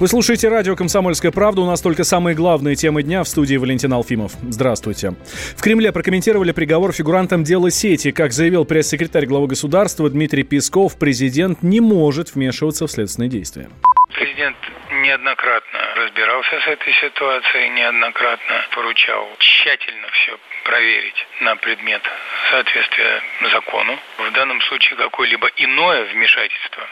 Вы слушаете радио «Комсомольская правда». У нас только самые главные темы дня в студии Валентин Алфимов. Здравствуйте. В Кремле прокомментировали приговор фигурантам дела сети. Как заявил пресс-секретарь главы государства Дмитрий Песков, президент не может вмешиваться в следственные действия. Президент неоднократно разбирался с этой ситуацией, неоднократно поручал тщательно все проверить на предмет соответствия закону. В данном случае какое-либо иное вмешательство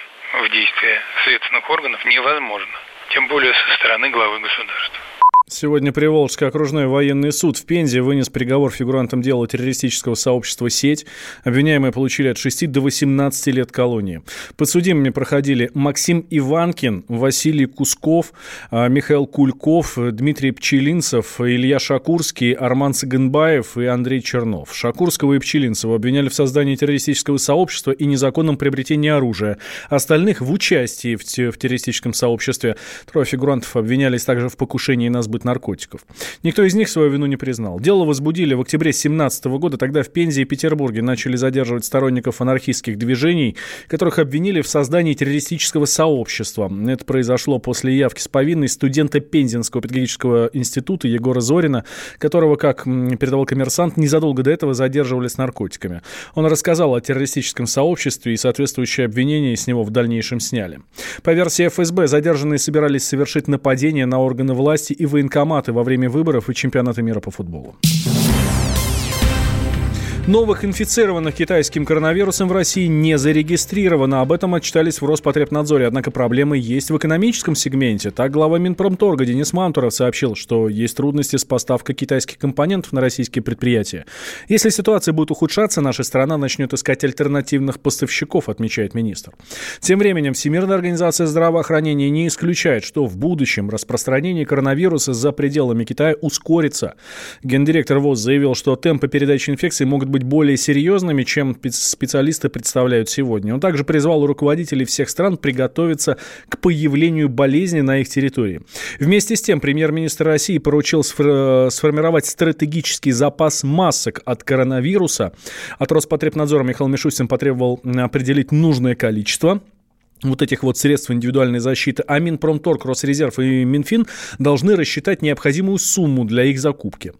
в действия следственных органов невозможно тем более со стороны главы государства. Сегодня Приволжский окружной военный суд в Пензе вынес приговор фигурантам дела террористического сообщества «Сеть». Обвиняемые получили от 6 до 18 лет колонии. Подсудимыми проходили Максим Иванкин, Василий Кусков, а, Михаил Кульков, Дмитрий Пчелинцев, Илья Шакурский, Арман Цыганбаев и Андрей Чернов. Шакурского и Пчелинцева обвиняли в создании террористического сообщества и незаконном приобретении оружия. Остальных в участии в, террористическом сообществе. Трое фигурантов обвинялись также в покушении на сбыт сбыт наркотиков. Никто из них свою вину не признал. Дело возбудили в октябре 2017 года. Тогда в Пензе и Петербурге начали задерживать сторонников анархистских движений, которых обвинили в создании террористического сообщества. Это произошло после явки с повинной студента Пензенского педагогического института Егора Зорина, которого, как передавал коммерсант, незадолго до этого задерживали с наркотиками. Он рассказал о террористическом сообществе и соответствующие обвинения с него в дальнейшем сняли. По версии ФСБ, задержанные собирались совершить нападение на органы власти и военные военкоматы во время выборов и чемпионата мира по футболу. Новых инфицированных китайским коронавирусом в России не зарегистрировано. Об этом отчитались в Роспотребнадзоре. Однако проблемы есть в экономическом сегменте. Так глава Минпромторга Денис Мантуров сообщил, что есть трудности с поставкой китайских компонентов на российские предприятия. Если ситуация будет ухудшаться, наша страна начнет искать альтернативных поставщиков, отмечает министр. Тем временем Всемирная организация здравоохранения не исключает, что в будущем распространение коронавируса за пределами Китая ускорится. Гендиректор ВОЗ заявил, что темпы передачи инфекции могут быть быть более серьезными, чем специалисты представляют сегодня. Он также призвал руководителей всех стран приготовиться к появлению болезни на их территории. Вместе с тем, премьер-министр России поручил сформировать стратегический запас масок от коронавируса. От Роспотребнадзора Михаил Мишустин потребовал определить нужное количество вот этих вот средств индивидуальной защиты, а Минпромторг, Росрезерв и Минфин должны рассчитать необходимую сумму для их закупки.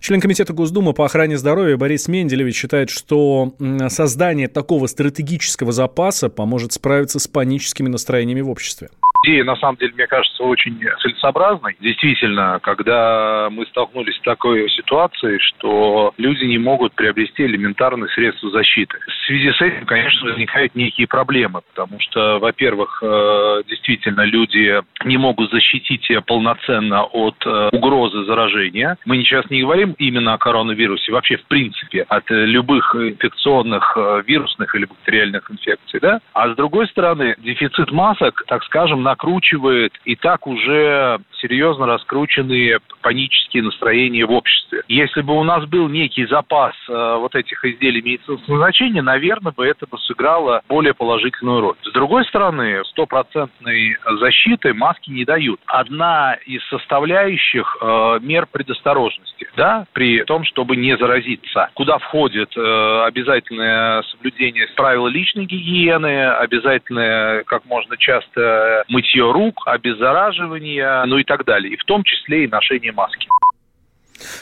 Член Комитета Госдумы по охране здоровья Борис Менделевич считает, что создание такого стратегического запаса поможет справиться с паническими настроениями в обществе идея, на самом деле, мне кажется, очень целесообразной. Действительно, когда мы столкнулись с такой ситуацией, что люди не могут приобрести элементарные средства защиты. Связи с этим, конечно, возникают некие проблемы, потому что, во-первых, э, действительно, люди не могут защитить себя полноценно от э, угрозы заражения. Мы сейчас не говорим именно о коронавирусе, вообще, в принципе, от любых инфекционных, э, вирусных или бактериальных инфекций, да? А с другой стороны, дефицит масок, так скажем, накручивает и так уже серьезно раскрученные панические настроения в обществе. Если бы у нас был некий запас вот этих изделий медицинского назначения, наверное, бы это бы сыграло более положительную роль. С другой стороны, стопроцентной защиты маски не дают. Одна из составляющих э, мер предосторожности, да, при том, чтобы не заразиться, куда входит э, обязательное соблюдение правил личной гигиены, обязательное как можно часто мытье рук, обеззараживание, ну и так далее, и в том числе и ношение маски.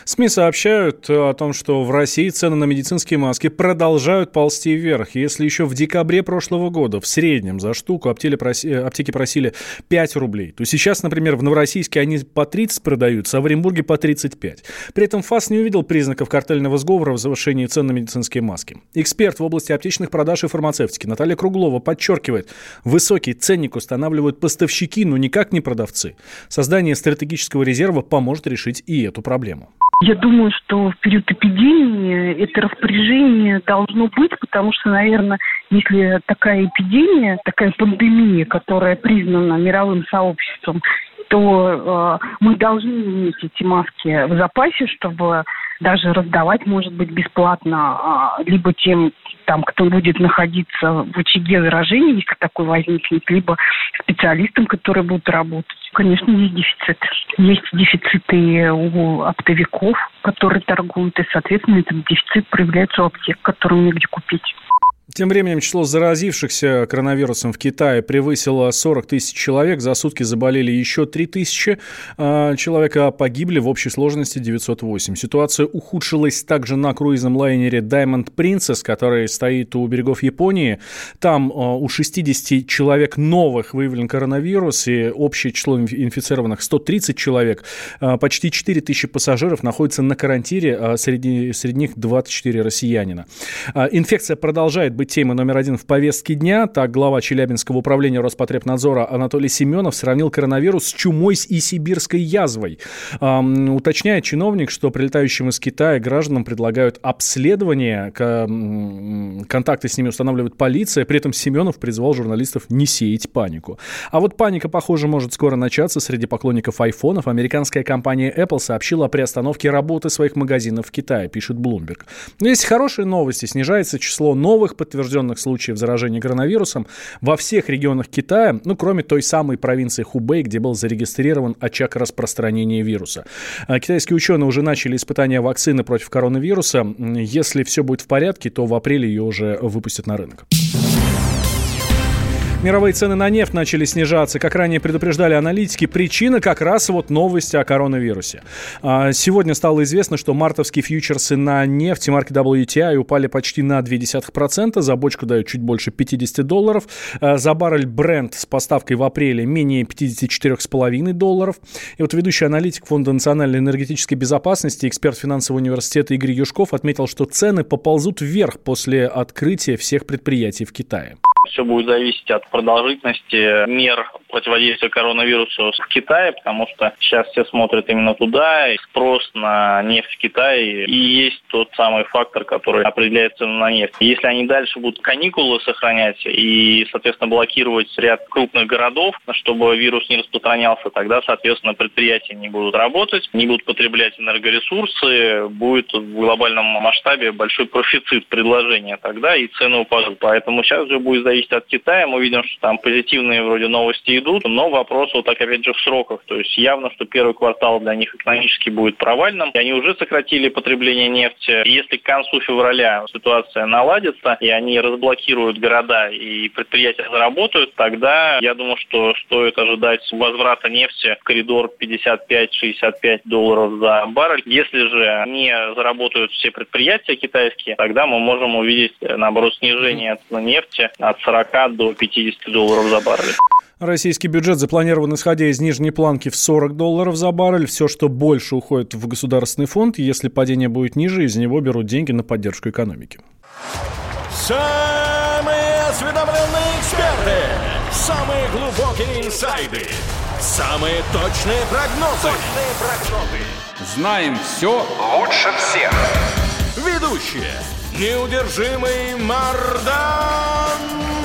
СМИ сообщают о том, что в России цены на медицинские маски продолжают ползти вверх. Если еще в декабре прошлого года в среднем за штуку аптеки просили 5 рублей, то сейчас, например, в Новороссийске они по 30 продаются, а в Оренбурге по 35. При этом ФАС не увидел признаков картельного сговора в завышении цен на медицинские маски. Эксперт в области аптечных продаж и фармацевтики Наталья Круглова подчеркивает, высокий ценник устанавливают поставщики, но никак не продавцы. Создание стратегического резерва поможет решить и эту проблему. Я думаю, что в период эпидемии это распоряжение должно быть, потому что, наверное, если такая эпидемия, такая пандемия, которая признана мировым сообществом, то э, мы должны иметь эти маски в запасе, чтобы даже раздавать, может быть, бесплатно, э, либо тем, там, кто будет находиться в очаге заражения, если такой возникнет, либо специалистам, которые будут работать. Конечно, есть дефицит. Есть дефициты у оптовиков, которые торгуют, и, соответственно, этот дефицит проявляется у аптек, которым негде купить. Тем временем число заразившихся коронавирусом в Китае превысило 40 тысяч человек. За сутки заболели еще 3 тысячи э, человек, а погибли в общей сложности 908. Ситуация ухудшилась также на круизном лайнере Diamond Princess, который стоит у берегов Японии. Там э, у 60 человек новых выявлен коронавирус, и общее число инфицированных 130 человек. Э, почти 4 тысячи пассажиров находятся на карантине, а среди, среди них 24 россиянина. Инфекция продолжает быть темой номер один в повестке дня. Так, глава Челябинского управления Роспотребнадзора Анатолий Семенов сравнил коронавирус с чумой и сибирской язвой. Эм, уточняет чиновник, что прилетающим из Китая гражданам предлагают обследование, контакты с ними устанавливает полиция. При этом Семенов призвал журналистов не сеять панику. А вот паника, похоже, может скоро начаться среди поклонников айфонов. Американская компания Apple сообщила о приостановке работы своих магазинов в Китае, пишет Bloomberg. Есть хорошие новости. Снижается число новых подтвержденных случаев заражения коронавирусом во всех регионах Китая, ну, кроме той самой провинции Хубэй, где был зарегистрирован очаг распространения вируса. А китайские ученые уже начали испытания вакцины против коронавируса. Если все будет в порядке, то в апреле ее уже выпустят на рынок. Мировые цены на нефть начали снижаться. Как ранее предупреждали аналитики, причина как раз вот новости о коронавирусе. А, сегодня стало известно, что мартовские фьючерсы на нефть марки WTI упали почти на 0,2%. За бочку дают чуть больше 50 долларов. А, за баррель Brent с поставкой в апреле менее 54,5 долларов. И вот ведущий аналитик Фонда национальной энергетической безопасности, эксперт финансового университета Игорь Юшков отметил, что цены поползут вверх после открытия всех предприятий в Китае. Все будет зависеть от продолжительности мер противодействия коронавирусу в Китае, потому что сейчас все смотрят именно туда, и спрос на нефть в Китае и есть тот самый фактор, который определяет цену на нефть. Если они дальше будут каникулы сохранять и, соответственно, блокировать ряд крупных городов, чтобы вирус не распространялся, тогда, соответственно, предприятия не будут работать, не будут потреблять энергоресурсы, будет в глобальном масштабе большой профицит предложения тогда, и цены упадут. Поэтому сейчас же будет зависеть от Китая. Мы видим, что там позитивные вроде новости идут, но вопрос вот так опять же в сроках. То есть явно, что первый квартал для них экономически будет провальным. И они уже сократили потребление нефти. если к концу февраля ситуация наладится, и они разблокируют города и предприятия заработают, тогда я думаю, что стоит ожидать возврата нефти в коридор 55-65 долларов за баррель. Если же не заработают все предприятия китайские, тогда мы можем увидеть, наоборот, снижение цены нефти от 40 до 50 долларов за баррель. Российский бюджет запланирован, исходя из нижней планки, в 40 долларов за баррель. Все, что больше, уходит в государственный фонд. Если падение будет ниже, из него берут деньги на поддержку экономики. Самые осведомленные эксперты, самые глубокие инсайды, самые точные прогнозы. Точные прогнозы. Знаем все лучше всех. Ведущие. Неудержимый Мардан